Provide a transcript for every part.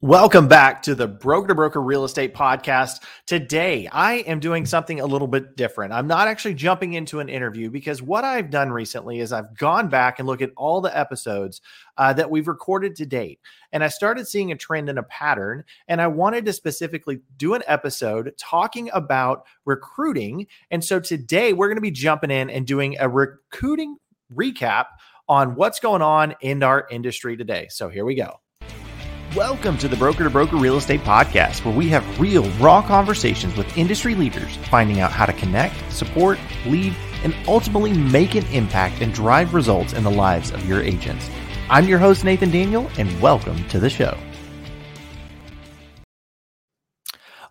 Welcome back to the Broker to Broker Real Estate Podcast. Today, I am doing something a little bit different. I'm not actually jumping into an interview because what I've done recently is I've gone back and looked at all the episodes uh, that we've recorded to date. And I started seeing a trend and a pattern. And I wanted to specifically do an episode talking about recruiting. And so today, we're going to be jumping in and doing a recruiting recap on what's going on in our industry today. So here we go. Welcome to the Broker to Broker Real Estate Podcast, where we have real, raw conversations with industry leaders, finding out how to connect, support, lead, and ultimately make an impact and drive results in the lives of your agents. I'm your host, Nathan Daniel, and welcome to the show.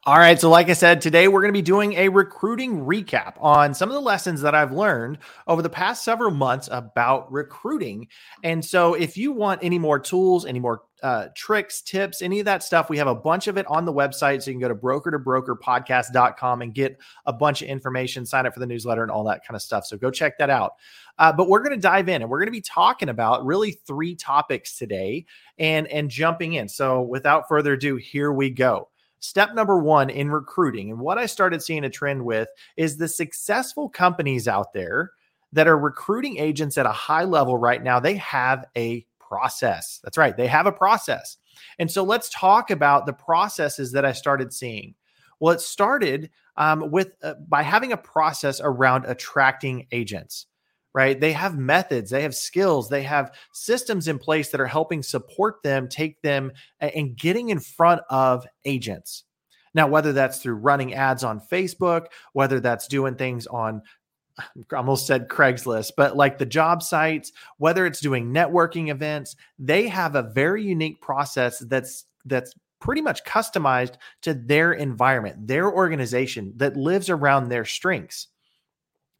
All right. So, like I said, today we're going to be doing a recruiting recap on some of the lessons that I've learned over the past several months about recruiting. And so, if you want any more tools, any more uh, tricks, tips, any of that stuff, we have a bunch of it on the website. So, you can go to broker to broker podcast.com and get a bunch of information, sign up for the newsletter, and all that kind of stuff. So, go check that out. Uh, but we're going to dive in and we're going to be talking about really three topics today and, and jumping in. So, without further ado, here we go. Step number one in recruiting, and what I started seeing a trend with is the successful companies out there that are recruiting agents at a high level right now, they have a process. That's right, they have a process. And so let's talk about the processes that I started seeing. Well, it started um, with uh, by having a process around attracting agents right? They have methods, they have skills, they have systems in place that are helping support them, take them, and getting in front of agents. Now, whether that's through running ads on Facebook, whether that's doing things on almost said Craigslist, but like the job sites, whether it's doing networking events, they have a very unique process that's that's pretty much customized to their environment, their organization that lives around their strengths.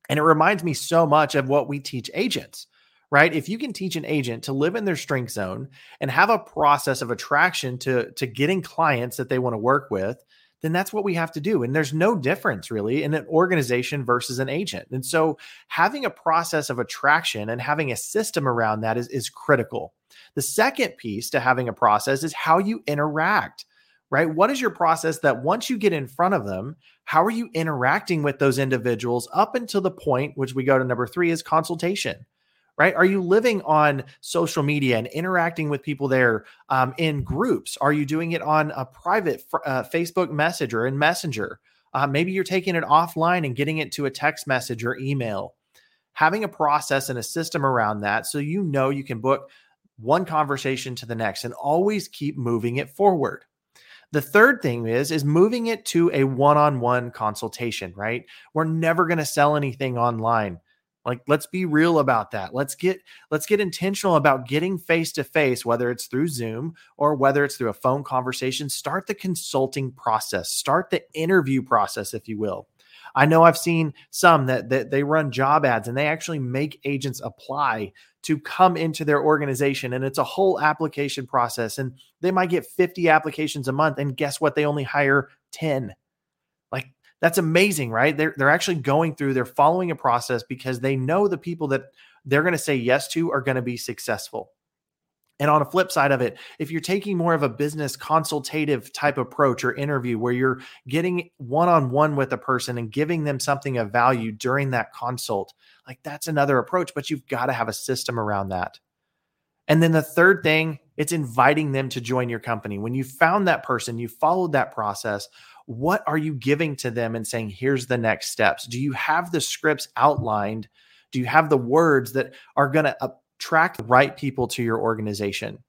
And it reminds me so much of what we teach agents, right? If you can teach an agent to live in their strength zone and have a process of attraction to, to getting clients that they want to work with, then that's what we have to do. And there's no difference really in an organization versus an agent. And so having a process of attraction and having a system around that is, is critical. The second piece to having a process is how you interact right? What is your process that once you get in front of them, how are you interacting with those individuals up until the point, which we go to number three is consultation, right? Are you living on social media and interacting with people there um, in groups? Are you doing it on a private uh, Facebook message or in Messenger? Uh, maybe you're taking it offline and getting it to a text message or email. Having a process and a system around that so you know you can book one conversation to the next and always keep moving it forward. The third thing is is moving it to a one-on-one consultation, right? We're never going to sell anything online. Like let's be real about that. Let's get let's get intentional about getting face to face whether it's through Zoom or whether it's through a phone conversation. Start the consulting process. Start the interview process if you will. I know I've seen some that, that they run job ads and they actually make agents apply to come into their organization. And it's a whole application process. And they might get 50 applications a month. And guess what? They only hire 10. That's amazing, right? They're, they're actually going through, they're following a process because they know the people that they're going to say yes to are going to be successful. And on a flip side of it, if you're taking more of a business consultative type approach or interview where you're getting one on one with a person and giving them something of value during that consult, like that's another approach, but you've got to have a system around that. And then the third thing, it's inviting them to join your company. When you found that person, you followed that process, what are you giving to them and saying, here's the next steps? Do you have the scripts outlined? Do you have the words that are going to attract the right people to your organization.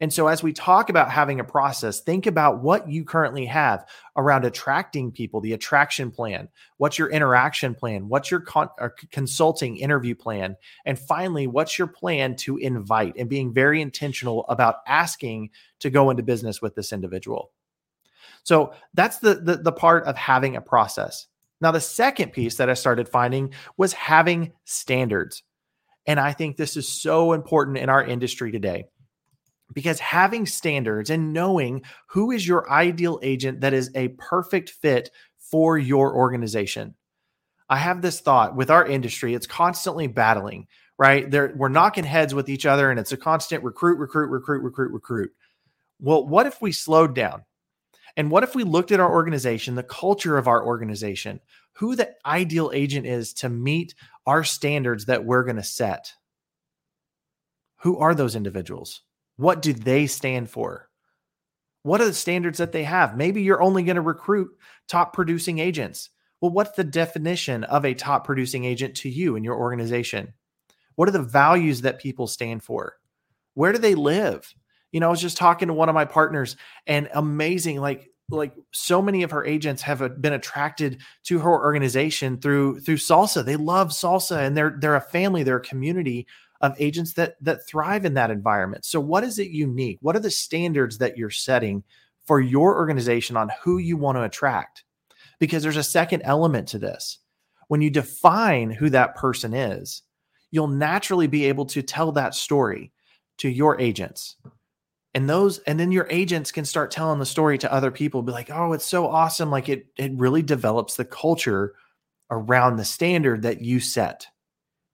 And so, as we talk about having a process, think about what you currently have around attracting people, the attraction plan. What's your interaction plan? What's your con- uh, consulting interview plan? And finally, what's your plan to invite and being very intentional about asking to go into business with this individual? So, that's the, the, the part of having a process. Now, the second piece that I started finding was having standards. And I think this is so important in our industry today because having standards and knowing who is your ideal agent that is a perfect fit for your organization. I have this thought with our industry, it's constantly battling, right? There, we're knocking heads with each other and it's a constant recruit, recruit, recruit, recruit, recruit. Well, what if we slowed down? And what if we looked at our organization, the culture of our organization, who the ideal agent is to meet our standards that we're going to set? Who are those individuals? What do they stand for? What are the standards that they have? Maybe you're only going to recruit top producing agents. Well, what's the definition of a top producing agent to you in your organization? What are the values that people stand for? Where do they live? You know, I was just talking to one of my partners and amazing, like, like so many of her agents have uh, been attracted to her organization through through salsa. They love salsa and they're they're a family, they're a community of agents that that thrive in that environment. So what is it unique? What are the standards that you're setting for your organization on who you want to attract? Because there's a second element to this. When you define who that person is, you'll naturally be able to tell that story to your agents. And those and then your agents can start telling the story to other people be like, "Oh, it's so awesome like it it really develops the culture around the standard that you set."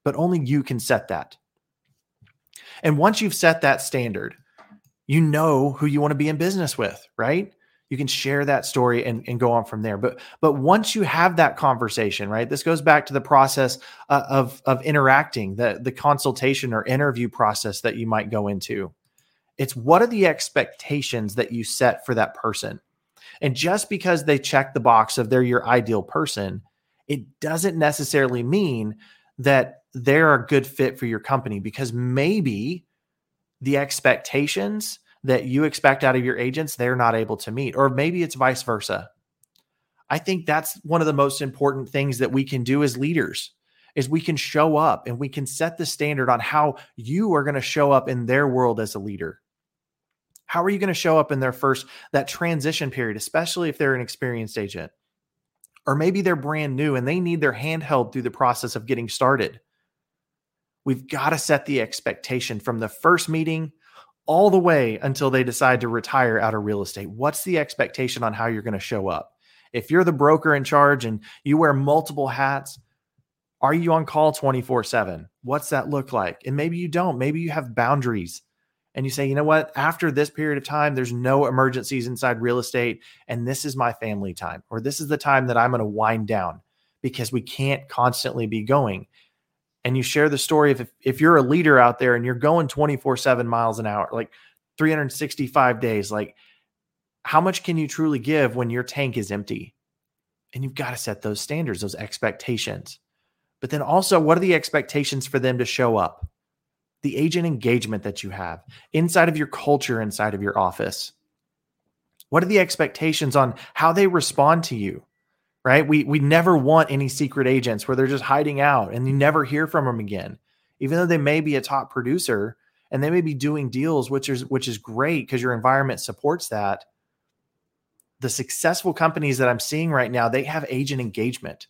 But only you can set that. And once you've set that standard, you know who you want to be in business with, right? You can share that story and, and go on from there. But but once you have that conversation, right? This goes back to the process uh, of of interacting, the the consultation or interview process that you might go into. It's what are the expectations that you set for that person? And just because they check the box of they're your ideal person, it doesn't necessarily mean that they're a good fit for your company because maybe the expectations that you expect out of your agents they're not able to meet or maybe it's vice versa i think that's one of the most important things that we can do as leaders is we can show up and we can set the standard on how you are going to show up in their world as a leader how are you going to show up in their first that transition period especially if they're an experienced agent or maybe they're brand new and they need their hand held through the process of getting started We've got to set the expectation from the first meeting all the way until they decide to retire out of real estate. What's the expectation on how you're going to show up? If you're the broker in charge and you wear multiple hats, are you on call 24 7? What's that look like? And maybe you don't. Maybe you have boundaries and you say, you know what? After this period of time, there's no emergencies inside real estate. And this is my family time, or this is the time that I'm going to wind down because we can't constantly be going and you share the story of if, if you're a leader out there and you're going 24 7 miles an hour, like 365 days, like how much can you truly give when your tank is empty? And you've got to set those standards, those expectations. But then also, what are the expectations for them to show up? The agent engagement that you have inside of your culture, inside of your office. What are the expectations on how they respond to you? right? We we never want any secret agents where they're just hiding out and you never hear from them again, even though they may be a top producer and they may be doing deals, which is which is great because your environment supports that. The successful companies that I'm seeing right now, they have agent engagement.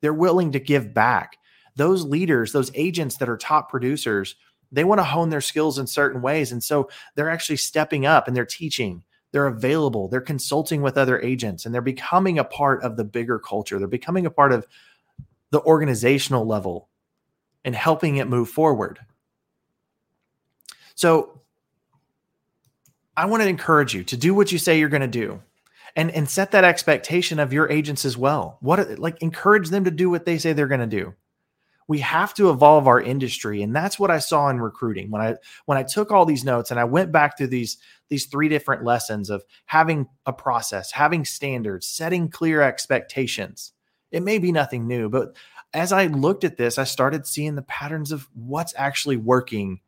They're willing to give back. Those leaders, those agents that are top producers, they want to hone their skills in certain ways. And so they're actually stepping up and they're teaching they're available, they're consulting with other agents, and they're becoming a part of the bigger culture. They're becoming a part of the organizational level and helping it move forward. So I want to encourage you to do what you say you're going to do and and set that expectation of your agents as well. What like encourage them to do what they say they're going to do we have to evolve our industry and that's what i saw in recruiting. When i when i took all these notes and i went back through these these three different lessons of having a process having standards setting clear expectations it may be nothing new but as i looked at this i started seeing the patterns of what's actually working.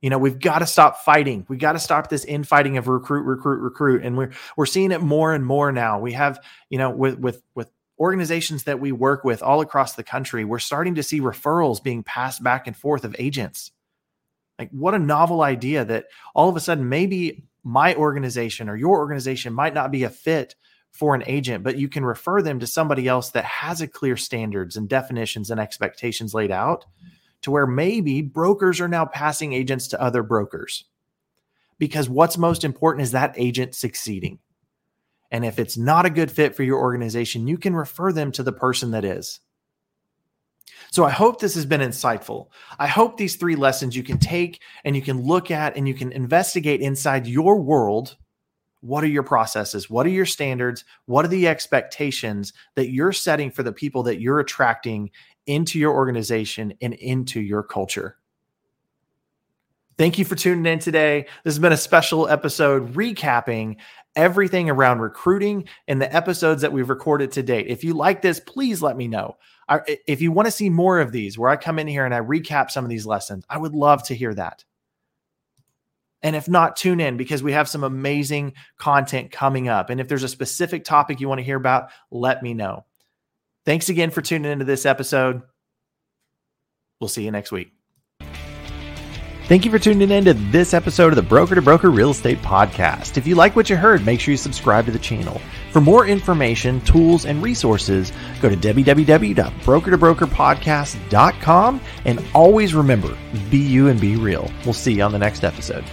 You know we've got to stop fighting. We got to stop this infighting of recruit recruit recruit and we're we're seeing it more and more now. We have you know with with with organizations that we work with all across the country, we're starting to see referrals being passed back and forth of agents. Like, what a novel idea that all of a sudden maybe my organization or your organization might not be a fit for an agent, but you can refer them to somebody else that has a clear standards and definitions and expectations laid out to where maybe brokers are now passing agents to other brokers. Because what's most important is that agent succeeding. And if it's not a good fit for your organization, you can refer them to the person that is. So I hope this has been insightful. I hope these three lessons you can take and you can look at and you can investigate inside your world. What are your processes? What are your standards? What are the expectations that you're setting for the people that you're attracting into your organization and into your culture? Thank you for tuning in today. This has been a special episode recapping everything around recruiting and the episodes that we've recorded to date. If you like this, please let me know. I, if you want to see more of these where I come in here and I recap some of these lessons, I would love to hear that. And if not, tune in because we have some amazing content coming up. And if there's a specific topic you want to hear about, let me know. Thanks again for tuning into this episode. We'll see you next week. Thank you for tuning in to this episode of the Broker to Broker Real Estate Podcast. If you like what you heard, make sure you subscribe to the channel. For more information, tools, and resources, go to www.brokertobrokerpodcast.com and always remember, be you and be real. We'll see you on the next episode.